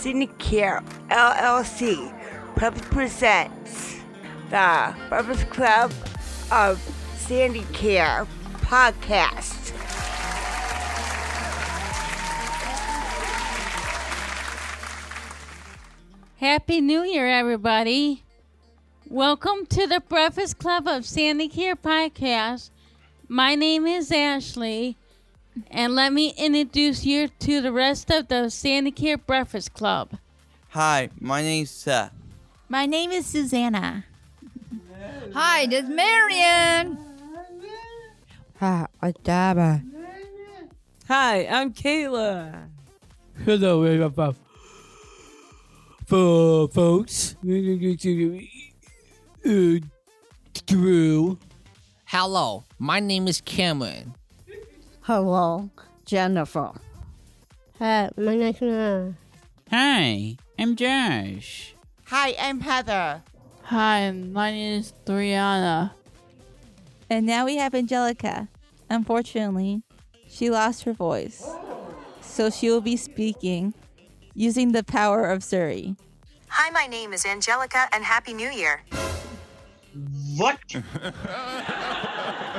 Sandicare LLC presents the Breakfast Club of Sandicare podcast. Happy New Year, everybody. Welcome to the Breakfast Club of Sandicare podcast. My name is Ashley, and let me introduce you to the rest of the Sandicare Breakfast Club. Hi, my name's Seth. My name is Susanna. Hi, this is Marion. Hi, I'm Daba. Hi, I'm Kayla. Hello, everyone. For folks, uh, Drew. Hello, my name is Cameron. Hello, Jennifer. Hi, my name's Nora. Hi, I'm Josh. Hi, I'm Heather. Hi, my name is Brianna. And now we have Angelica. Unfortunately, she lost her voice. So she will be speaking using the power of Siri. Hi, my name is Angelica, and Happy New Year. What?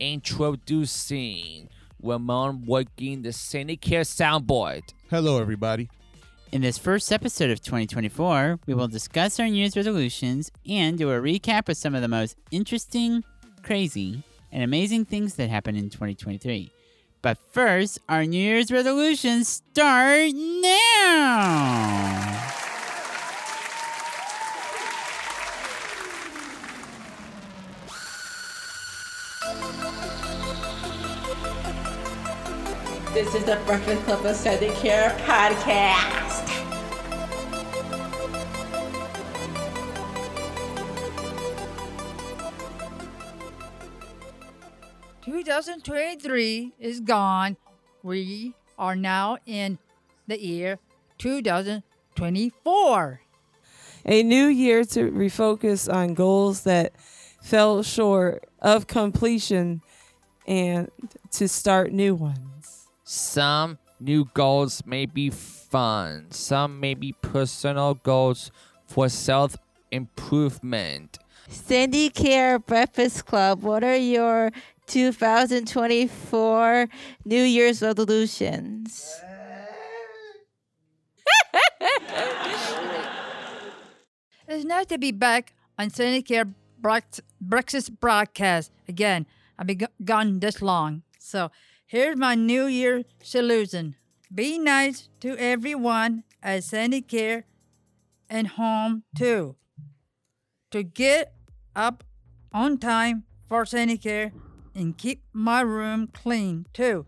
Introducing Ramon working the Sandicare soundboard. Hello, everybody. In this first episode of 2024, we will discuss our New Year's resolutions and do a recap of some of the most interesting, crazy, and amazing things that happened in 2023. But first, our New Year's resolutions start now! This is the Breakfast Club of Sandicare podcast. Two thousand twenty-three is gone. We are now in the year two thousand twenty-four. A new year to refocus on goals that fell short of completion and to start new ones. Some new goals may be fun, some may be personal goals for self improvement. Sandicare Breakfast Club, what are your 2024 New Year's resolutions? It's nice to be back on Sandicare Breakfast broadcast again. I've been gone this long. So here's my New Year solution be nice to everyone at Sandicare and home too. To get up on time for Sandicare and keep my room clean too.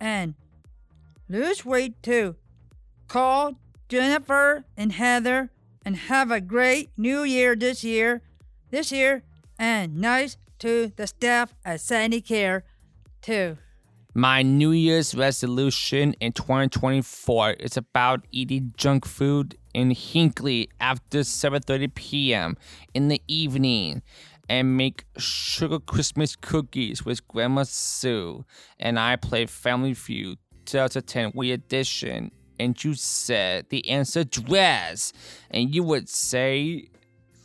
And lose weight too. Call Jennifer and Heather and have a great new year this year. This year and nice to the staff at Sandicare too. My New Year's resolution in 2024 is about eating junk food in Hinkley after 7:30 p.m. in the evening and make sugar Christmas cookies with Grandma Sue and I play Family Feud 2010 Wii Edition and you said the answer dress. And you would say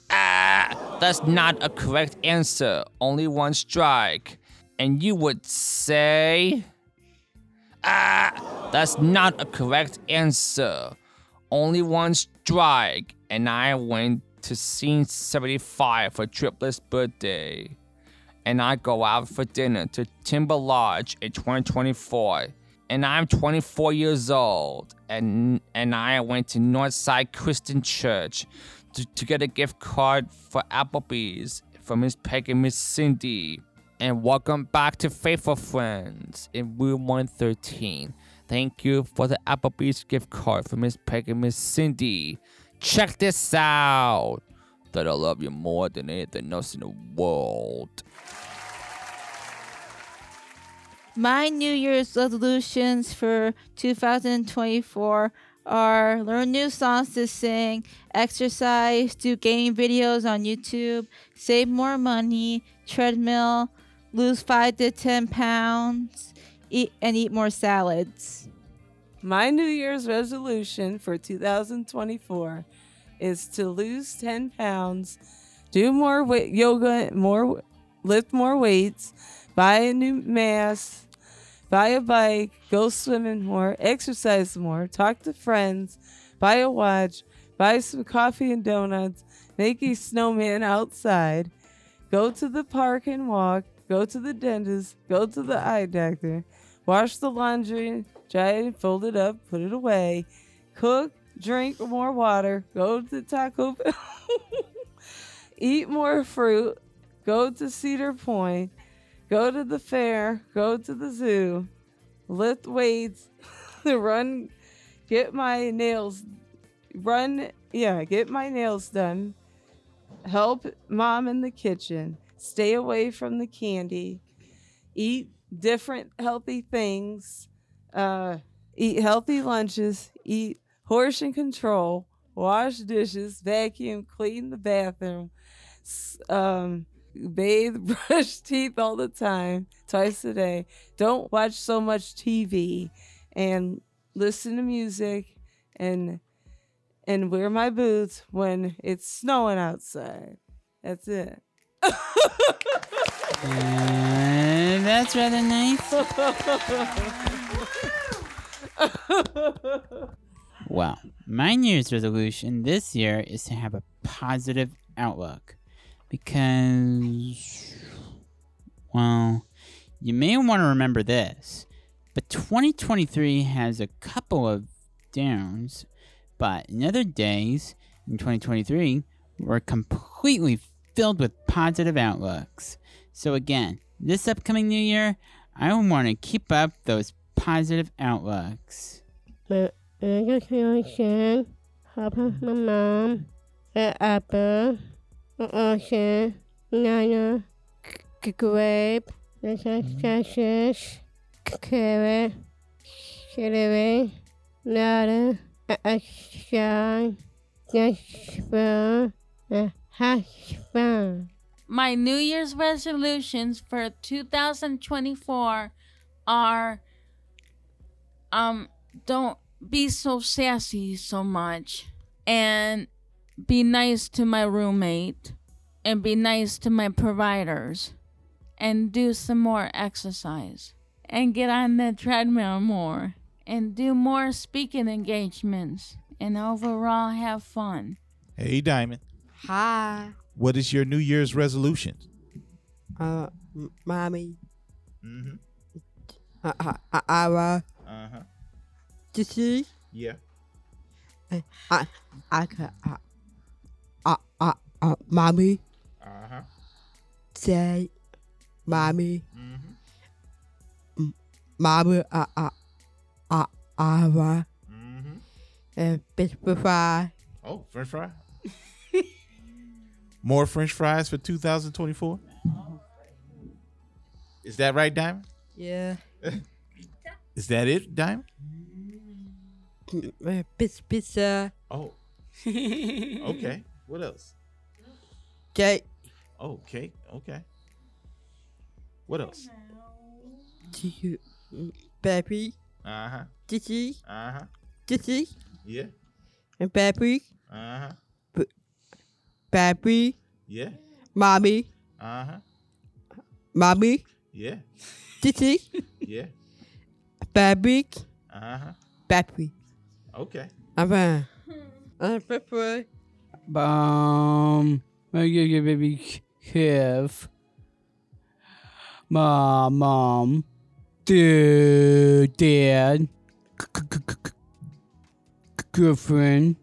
ah that's not a correct answer. Only one strike and you would say, Ah, that's not a correct answer. Only one strike, and I went to scene 75 for Triplet's birthday. And I go out for dinner to Timber Lodge in 2024. And I'm 24 years old, and and I went to Northside Christian Church to, to get a gift card for Applebee's for Miss Peg and Miss Cindy and welcome back to Faithful Friends in room 113. Thank you for the Applebee's gift card for Miss Peg and Miss Cindy. Check this out. That I love you more than anything else in the world. My New Year's resolutions for 2024 are learn new songs to sing, exercise, do gaming videos on YouTube, save more money, treadmill, lose five to ten pounds, eat and eat more salads. My New Year's resolution for 2024 is to lose 10 pounds, do more wa- yoga, more lift more weights, buy a new mask, buy a bike, go swimming more, exercise more, talk to friends, buy a watch, buy some coffee and donuts, make a snowman outside, go to the park and walk, go to the dentist, go to the eye doctor, wash the laundry, dry it, fold it up, put it away, cook, drink more water, go to Taco Bell, eat more fruit, go to Cedar Point, go to the fair, go to the zoo, lift weights, run, get my nails, run, yeah, get my nails done, help mom in the kitchen, stay away from the candy, eat different healthy things, uh, eat healthy lunches, eat and control, wash dishes, vacuum, clean the bathroom, um, bathe, brush teeth all the time, twice a day. Don't watch so much TV and listen to music and and wear my boots when it's snowing outside. That's it. And that's rather nice. Well, my New Year's resolution this year is to have a positive outlook because, well, you may want to remember this, but 2023 has a couple of downs, but in other days in 2023 were completely filled with positive outlooks. So, again, this upcoming new year, I want to keep up those positive outlooks. My my mom, the apple, the ocean, Nana, grape, the successes, carrot, celery, a shine, hash brown. My New Year's resolutions for 2024 are um don't be so sassy so much and be nice to my roommate and be nice to my providers and do some more exercise and get on the treadmill more and do more speaking engagements and overall have fun. Hey, Diamond. Hi. What is your New Year's resolution? Uh, m- mommy. Mm-hmm. Uh, uh, uh, uh, Uh huh. you see? Yeah. I, I, I, ca- uh, uh, uh, uh, mommy. Uh huh. Say, mommy. Mm-hmm. M- Mommy, uh, uh, uh, uh, uh, Mm-hmm. uh, fish fry. Oh, French fry. More French fries for 2024. Is that right, Diamond? Yeah. Is that it, Diamond? Uh, pizza, pizza. Oh. okay. What else? Cake. Oh, cake. Okay. What else? Baby. Uh huh. Tissue. Uh huh. Tissue. Yeah. And baby. Uh huh. Baby. Yeah. Mommy. Uh huh. Mommy. Yeah. Tissue. Yeah. Baby. Uh huh. Baby. Okay. Enfin. Un peu près. Um, I give you baby Kev. Mom, mom, dude, dad, girlfriend,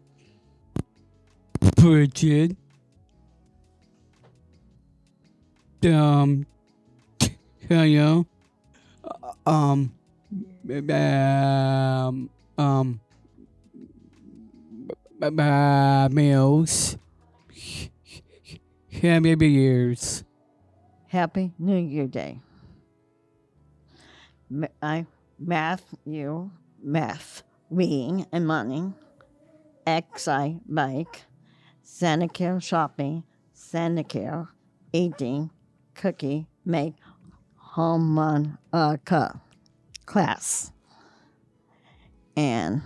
Bridget, um, hello, um, um, um, uh, meals. Happy years. Happy New Year Day. I math you math reading and money. X I bike. Santa Care shopping. Santa Care eating. Cookie make cup class. and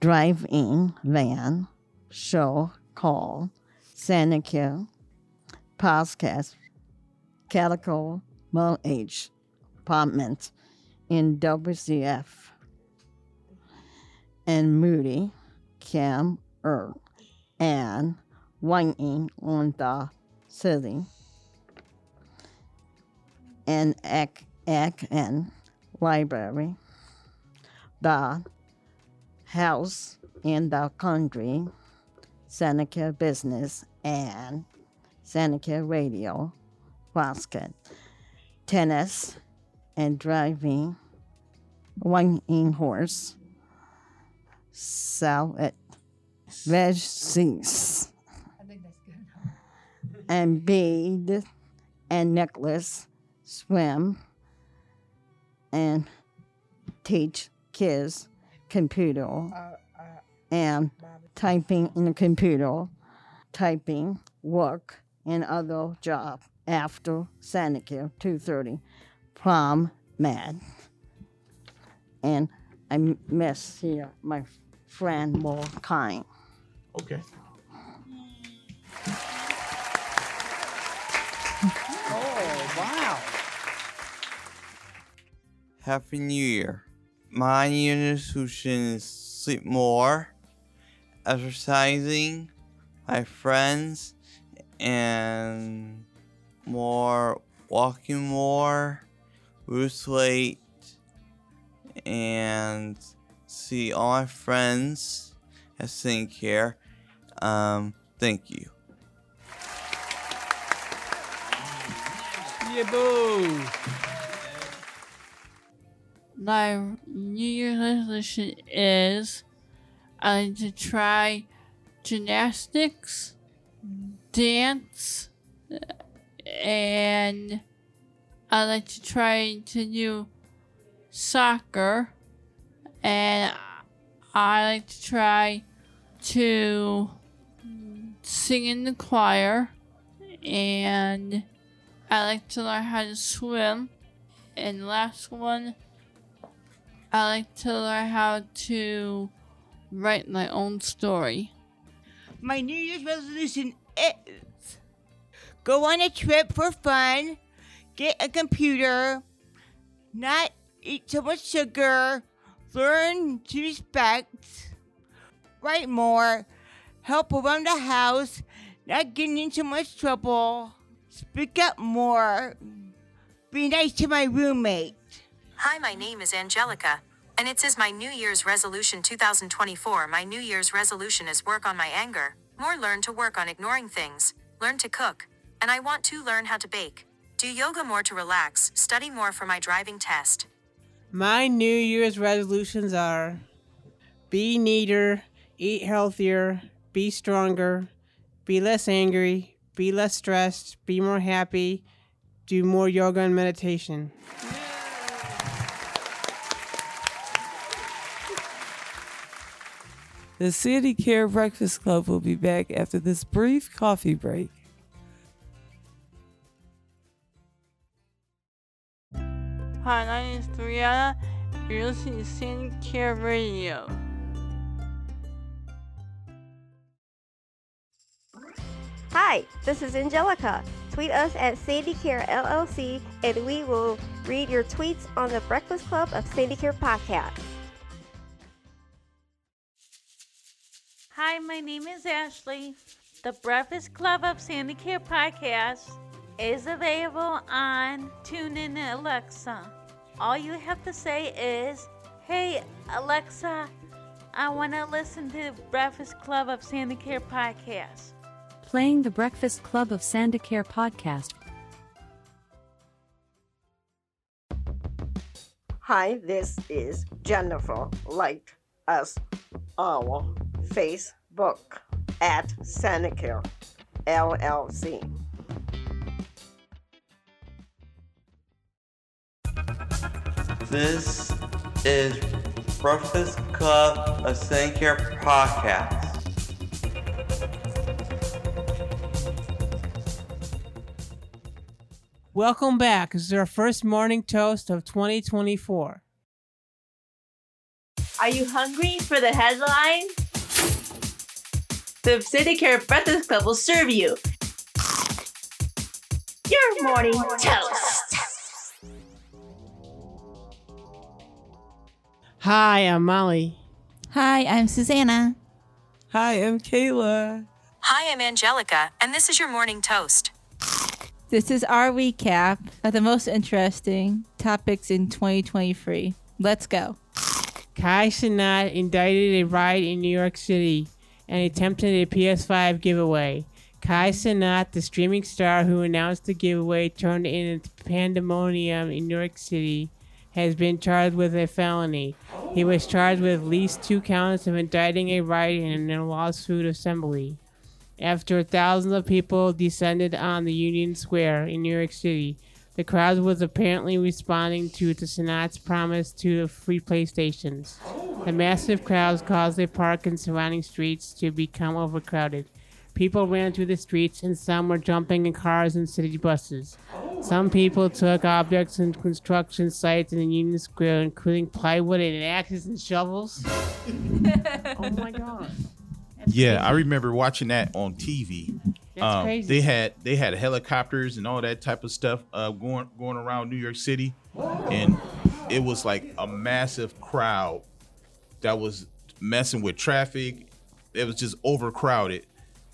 drive-in van show called Seneca Podcast Calico Mount H Apartment in WCF and Moody Cam Earth and Whiting on the City and Ek Ek and Library, the House in the Country, Seneca Business, and Seneca Radio, basket, tennis, and driving, one in horse, sell it, veg seats, I think that's good. and bead and necklace, swim, and teach kids computer uh, uh, and typing in the computer, typing, work, and other job after Seneca 230 prom mad. And I miss here my friend more kind. Okay. Happy New Year. My New Year's resolution is sleep more, exercising, my friends, and more walking more, lose weight, and see all my friends at Sing Care. Um, thank you. Yeah, boo. My New Year's resolution is I like to try gymnastics, dance, uh, and I like to try to do soccer, and I like to try to sing in the choir, and I like to learn how to swim. And last one, I like to learn how to write my own story. My New Year's resolution is go on a trip for fun, get a computer, not eat so much sugar, learn to respect, write more, help around the house, not getting into much trouble, speak up more, be nice to my roommate. Hi, my name is Angelica, and it says my New Year's resolution 2024. My New Year's resolution is work on my anger, more learn to work on ignoring things, learn to cook, and I want to learn how to bake. Do yoga more to relax, study more for my driving test. My New Year's resolutions are be neater, eat healthier, be stronger, be less angry, be less stressed, be more happy, do more yoga and meditation. The City Care Breakfast Club will be back after this brief coffee break. Hi, my name is Brianna. You're listening to Sandicare Radio. Hi, this is Angelica. Tweet us at Sandicare LLC and we will read your tweets on the Breakfast Club of Sandicare podcast. Hi, my name is Ashley. The Breakfast Club of Sandicare podcast is available on TuneIn and Alexa. All you have to say is, Hey, Alexa, I want to listen to Breakfast Club of Sandicare podcast. Playing the Breakfast Club of Sandicare podcast. Hi, this is Jennifer. Like us our Facebook at Sandicare LLC. This is Breakfast Club of St. Care podcast. Welcome back. This is our first morning toast of 2024. Are you hungry for the headline? The Sandicare Breakfast Club will serve you your morning toast. Hi, I'm Molly. Hi, I'm Susanna. Hi, I'm Kayla. Hi, I'm Angelica, and this is your morning toast. This is our recap of the most interesting topics in 2023. Let's go. Kai Cenat indicted a riot in New York City and attempted a PS5 giveaway. Kai Cenat, the streaming star who announced the giveaway, turned in pandemonium in New York City, has been charged with a felony. He was charged with at least two counts of indicting a riot in a lawsuit assembly. After thousands of people descended on the Union Square in New York City, the crowd was apparently responding to the Cenat's promise to free PlayStations. The massive crowds caused the park and surrounding streets to become overcrowded. People ran through the streets, and some were jumping in cars and city buses. Some people took objects and construction sites in the Union Square, including plywood and axes and shovels. oh my god. Yeah, I remember watching that on TV. That's um, crazy. They had they had helicopters and all that type of stuff uh, going going around New York City, and it was like a massive crowd that was messing with traffic. It was just overcrowded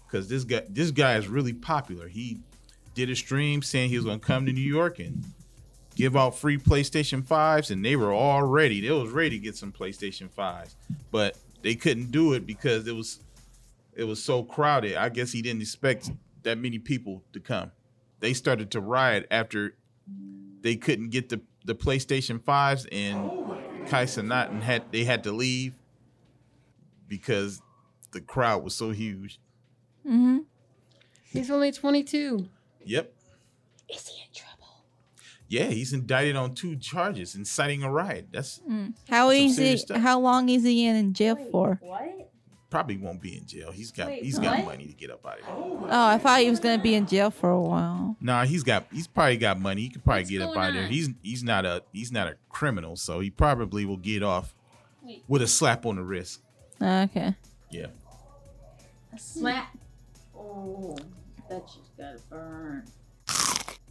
because this guy this guy is really popular. He did a stream saying he was going to come to New York and give out free PlayStation 5s and they were all ready. They was ready to get some PlayStation 5s. But they couldn't do it because it was it was so crowded. I guess he didn't expect that many people to come. They started to riot after they couldn't get the, the PlayStation 5s and Kai Cenat and had they had to leave because the crowd was so huge. Mm-hmm. He's only 22. Yep. Is he in trouble? Yeah, he's indicted on two charges, inciting a riot. That's Mm. How easy? How long is he in, in jail for? Probably won't be in jail. He's got Wait, he's got money to get up out of here. Oh, oh I thought he was gonna be in jail for a while. Nah, he's got he's probably got money. He could probably get up out of there. He's he's not a he's not a criminal, so he probably will get off with a slap on the wrist. Ah, okay. Yeah. A slap. Oh, that just got to burn.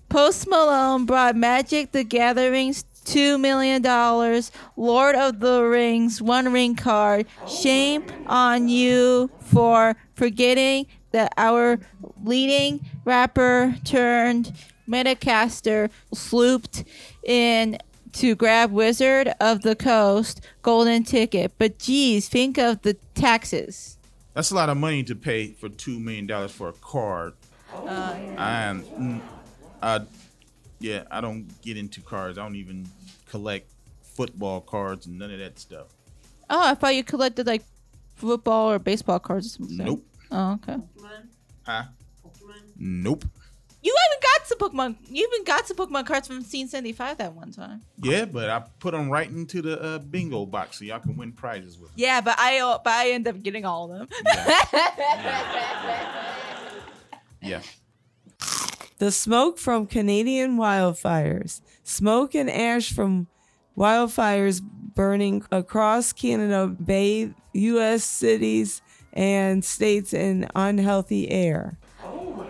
Post Malone brought Magic the Gathering's $2 million Lord of the Rings One Ring card. Shame on you for forgetting that our leading rapper turned metacaster slooped in to grab Wizard of the Coast golden ticket. But geez, think of the taxes. That's a lot of money to pay for two million dollars for a card. I am, mm, uh, yeah, I don't get into cards. I don't even collect football cards and none of that stuff. Oh, I thought you collected like football or baseball cards or something. Nope. Oh, okay. Huh? Nope. You even got some Pokemon. You even got some Pokemon cards from Scene Seventy Five that one time. Yeah, but I put them right into the uh, bingo box so y'all can win prizes with. 'em. Yeah, but I uh, but I end up getting all of them. Yeah. The smoke from Canadian wildfires. Smoke and ash from wildfires burning across Canada bathe U.S. cities and states in unhealthy air.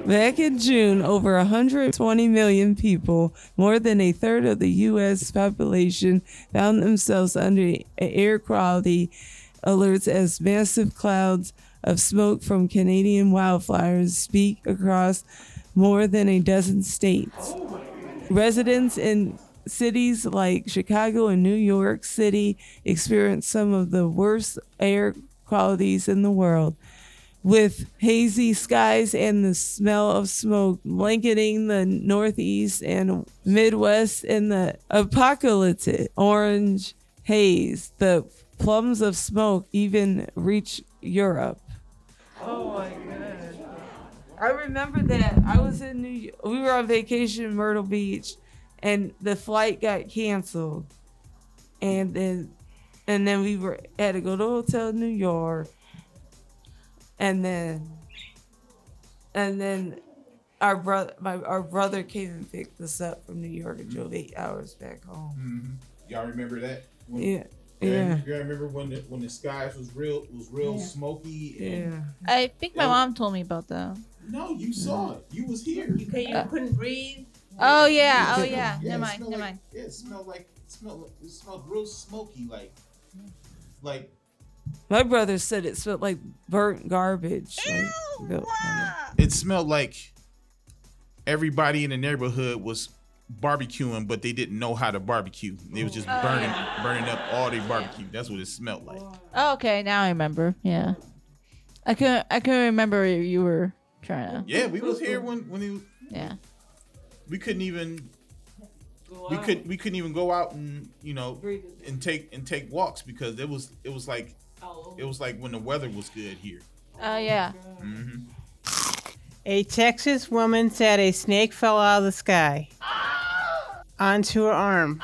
Back in June, over 120 million people, more than a third of the U.S. population, found themselves under air quality alerts as massive clouds of smoke from Canadian wildfires speak across more than a dozen states. Residents in cities like Chicago and New York City experience some of the worst air qualities in the world, with hazy skies and the smell of smoke blanketing the Northeast and Midwest in the apocalyptic orange haze. The plums of smoke even reach Europe. Oh my. I remember that I was in New York. We were on vacation in Myrtle Beach and the flight got canceled. And then and then we were had to go to a hotel in New York. And then and then our brother my our brother came and picked us up from New York and drove eight hours back home. Mm-hmm. Y'all remember that? When, Yeah. Yeah. You remember when the when the skies was real was real Yeah. smoky? And Yeah. I think my Yeah. mom told me about that. No, you saw it. You was here. You, Uh, couldn't breathe. Oh yeah, oh it yeah. Never mind, never like, mind. Yeah, it smelled like it smelled it smelled real smoky, like like My brother said it smelled like burnt garbage. Like, the- it smelled like everybody in the neighborhood was barbecuing, but they didn't know how to barbecue. They was just Oh, burning yeah. burning up all their barbecue. That's what it smelled like. Oh, okay, now I remember. Yeah. I couldn't I couldn't remember you were trying to Yeah, we was here when when he. Yeah. we couldn't even we could we couldn't even go out and you know and take and take walks because it was it was like it was like when the weather was good here. Oh yeah. hmm A Texas woman said a snake fell out of the sky onto her arm.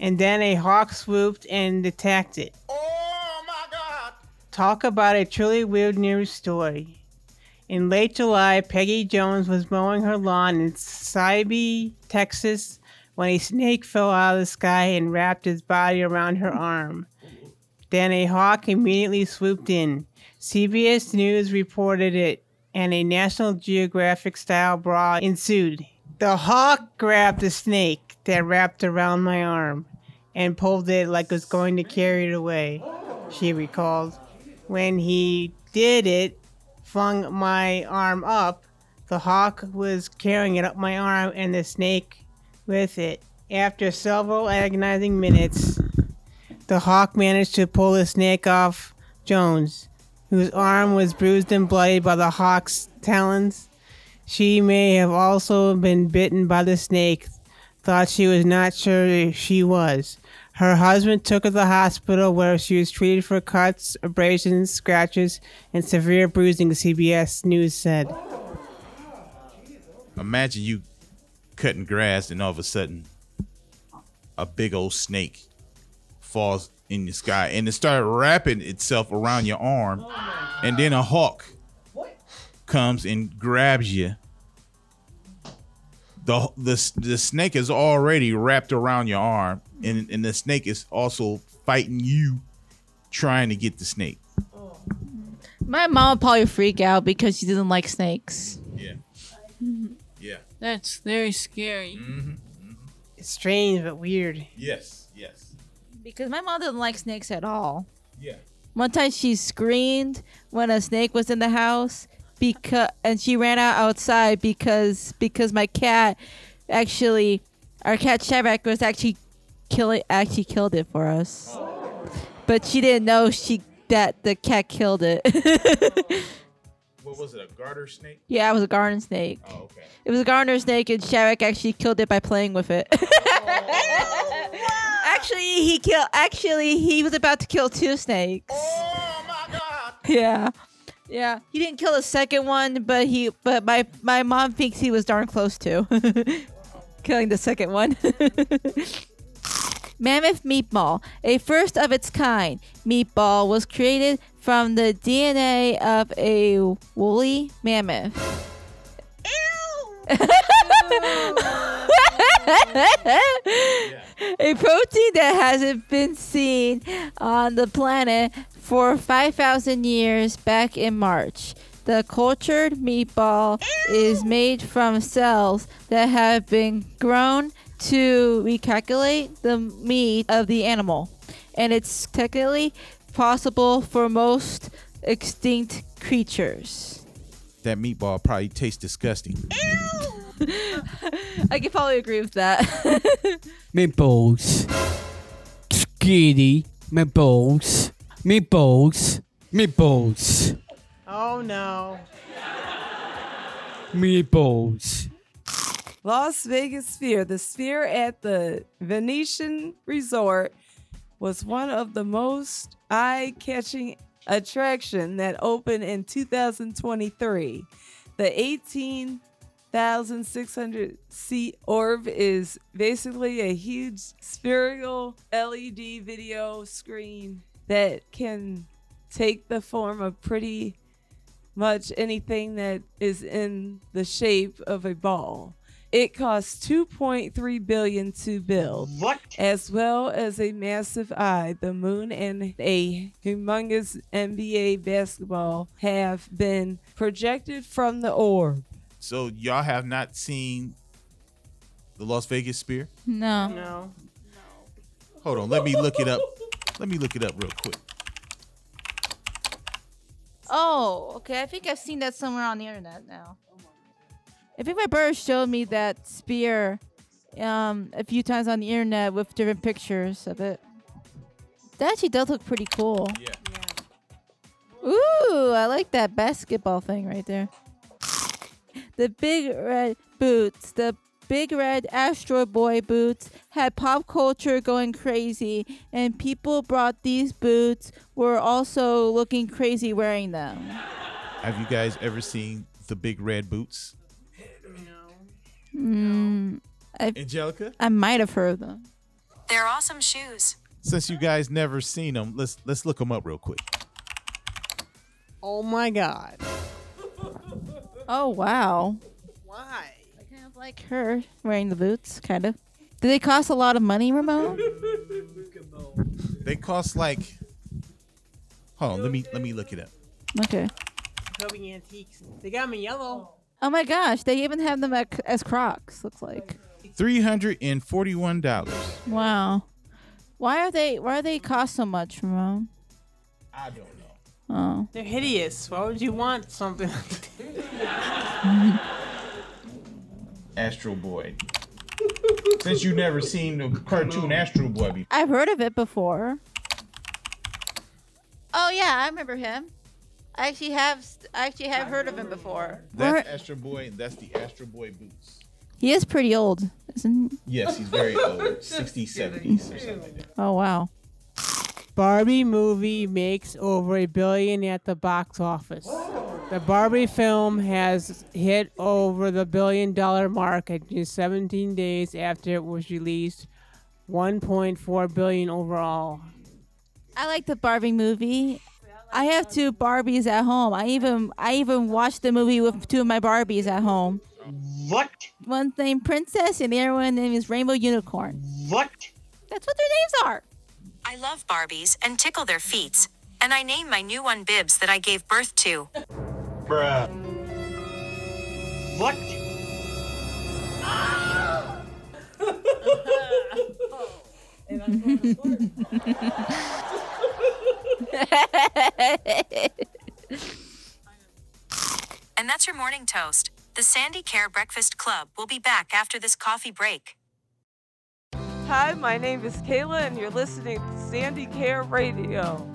And then a hawk swooped and attacked it. Oh my god! Talk about a truly weird news story. In late July, Peggy Jones was mowing her lawn in Silsbee, Texas, when a snake fell out of the sky and wrapped its body around her arm. Then a hawk immediately swooped in. CBS News reported it, and a National Geographic style brawl ensued. The hawk grabbed the snake that wrapped around my arm and pulled it like it was going to carry it away, she recalled. When he did it, flung my arm up, the hawk was carrying it up my arm and the snake with it. After several agonizing minutes, the hawk managed to pull the snake off Jones, whose arm was bruised and bloody by the hawk's talons. She may have also been bitten by the snake, thought she was not sure she was. Her husband took her to the hospital where she was treated for cuts, abrasions, scratches, and severe bruising, CBS News said. Imagine you cutting grass and all of a sudden a big old snake falls in the sky and it started wrapping itself around your arm and then a hawk comes and grabs you the the, the snake is already wrapped around your arm and, and the snake is also fighting you trying to get the snake My mom would probably freak out because she doesn't like snakes. yeah mm-hmm. yeah That's very scary. Mm-hmm. Mm-hmm. It's strange but weird. yes yes Because my mom doesn't like snakes at all. yeah One time she screamed when a snake was in the house because and she ran out outside because because my cat actually our cat Shabak was actually killing actually killed it for us. But she didn't know she that the cat killed it. what was it a garter snake yeah, it was a garden snake. oh okay It was a gardener snake, and Shabak actually killed it by playing with it. Oh. actually, he killed. Actually, he was about to kill two snakes. Oh my god! Yeah, yeah. He didn't kill the second one, but he. But my my mom thinks he was darn close to killing the second one. Mammoth meatball, a first of its kind meatball, was created from the DNA of a woolly mammoth. a protein that hasn't been seen on the planet for 5,000 years back in March. The cultured meatball is made from cells that have been grown to recalculate the meat of the animal, and it's technically possible for most extinct creatures. that meatball probably tastes disgusting Ew! I can probably agree with that. Meatballs. Skitty. Meatballs. Meatballs. Meatballs. Oh no. Meatballs. Las Vegas Sphere. The Sphere at the Venetian Resort was one of the most eye-catching attraction that opened in 2023. The 18,600 seat orb is basically a huge spherical LED video screen that can take the form of pretty much anything that is in the shape of a ball. It cost 2.3 billion to build. What? As well as a massive eye, the moon and a humongous NBA basketball have been projected from the orb. So y'all have not seen the Las Vegas Spear? No. No. No. Hold on, let me look it up. Let me look it up real quick. Oh, okay. I think I've seen that somewhere on the internet now. I think my brother showed me that spear um, a few times on the internet with different pictures of it. That actually does look pretty cool. Yeah. Ooh, I like that basketball thing right there. The big red boots, the big red Astro Boy boots had pop culture going crazy, and people brought these boots were also looking crazy wearing them. Have you guys ever seen the big red boots? I, Angelica? I might have heard of them. They're awesome shoes. Since you guys never seen them, let's let's look them up real quick. Oh my god. Oh wow. Why? I kind of like her wearing the boots, kind of. Do they cost a lot of money, Ramon? They cost like. Hold on, let me let me look it up. Okay. Kobe antiques. They got them in yellow. Oh my gosh, they even have them as Crocs. Looks like. Three hundred and forty-one dollars. Wow. Why are they? Why are they cost so much, Ramon? I don't know. Oh. They're hideous. Why would you want something? Like that? Astro Boy. Since you've never seen the cartoon Astro Boy before. I've heard of it before. Oh yeah, I remember him. I actually have. I actually have heard of him before. That's Astro Boy, that's the Astro Boy boots. He is pretty old, isn't? He? Yes, he's very old, 60s, 70s, or something like that. Oh wow. Barbie movie makes over a billion at the box office. The Barbie film has hit over the billion dollar mark at just 17 days after it was released. 1.4 billion overall. I like the Barbie movie. I have two Barbies at home. I even I even watched the movie with two of my Barbies at home. What? One's named Princess and the other one name is Rainbow Unicorn. What? That's what their names are. I love Barbies and tickle their feet. And I name my new one Bibs that I gave birth to. Bruh. What? And that's your morning toast. The Sandicare Breakfast Club will be back after this coffee break. Hi, my name is Kayla, and you're listening to Sandicare Radio.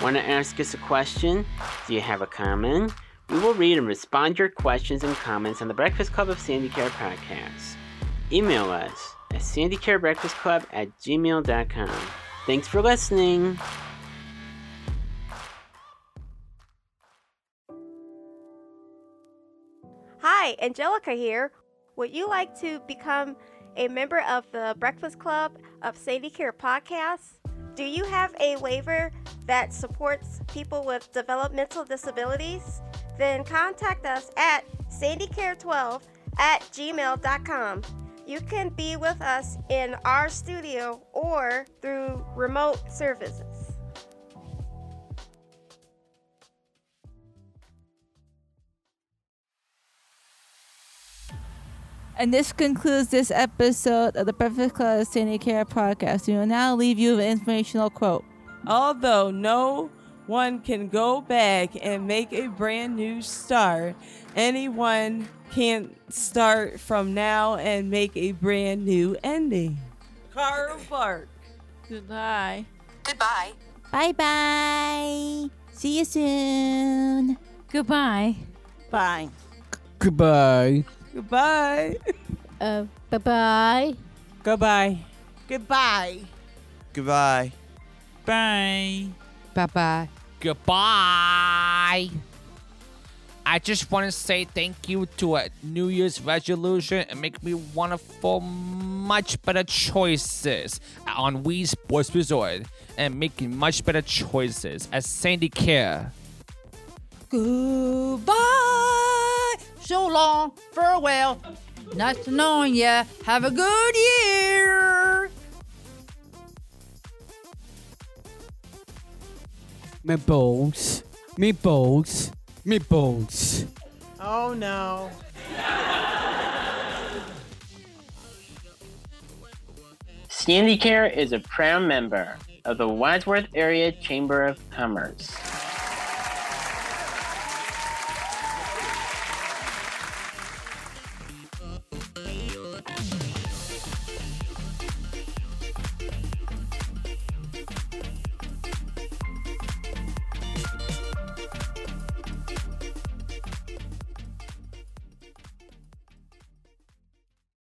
Want to ask us a question? Do you have a comment? We will read and respond to your questions and comments on the Breakfast Club of Sandicare podcast. Email us at sandicarebreakfastclub at gmail.com. Thanks for listening. Hi, Angelica here. Would you like to become a member of the Breakfast Club of Sandicare Podcast? Do you have a waiver that supports people with developmental disabilities? Then contact us at sandicare12 at gmail.com. You can be with us in our studio or through remote services. And this concludes this episode of the Breakfast Club of Sandicare podcast. We will now leave you with an informational quote. Although no one can go back and make a brand new start, anyone can start from now and make a brand new ending. Carl Bard. Goodbye. Goodbye. Bye bye. See you soon. Goodbye. Bye. Goodbye. Goodbye. Uh, bye bye. Goodbye. Goodbye. Goodbye. Bye. Bye bye. Goodbye. I just want to say thank you to a New Year's resolution and make me wonderful, much better choices on Wii Sports Resort and making much better choices at Sandicare. Goodbye. Long, farewell. Nice to knowing ya. Have a good year. Meatballs. Meatballs. Meatballs. Oh no. Sandicare is a proud member of the Wadsworth Area Chamber of Commerce.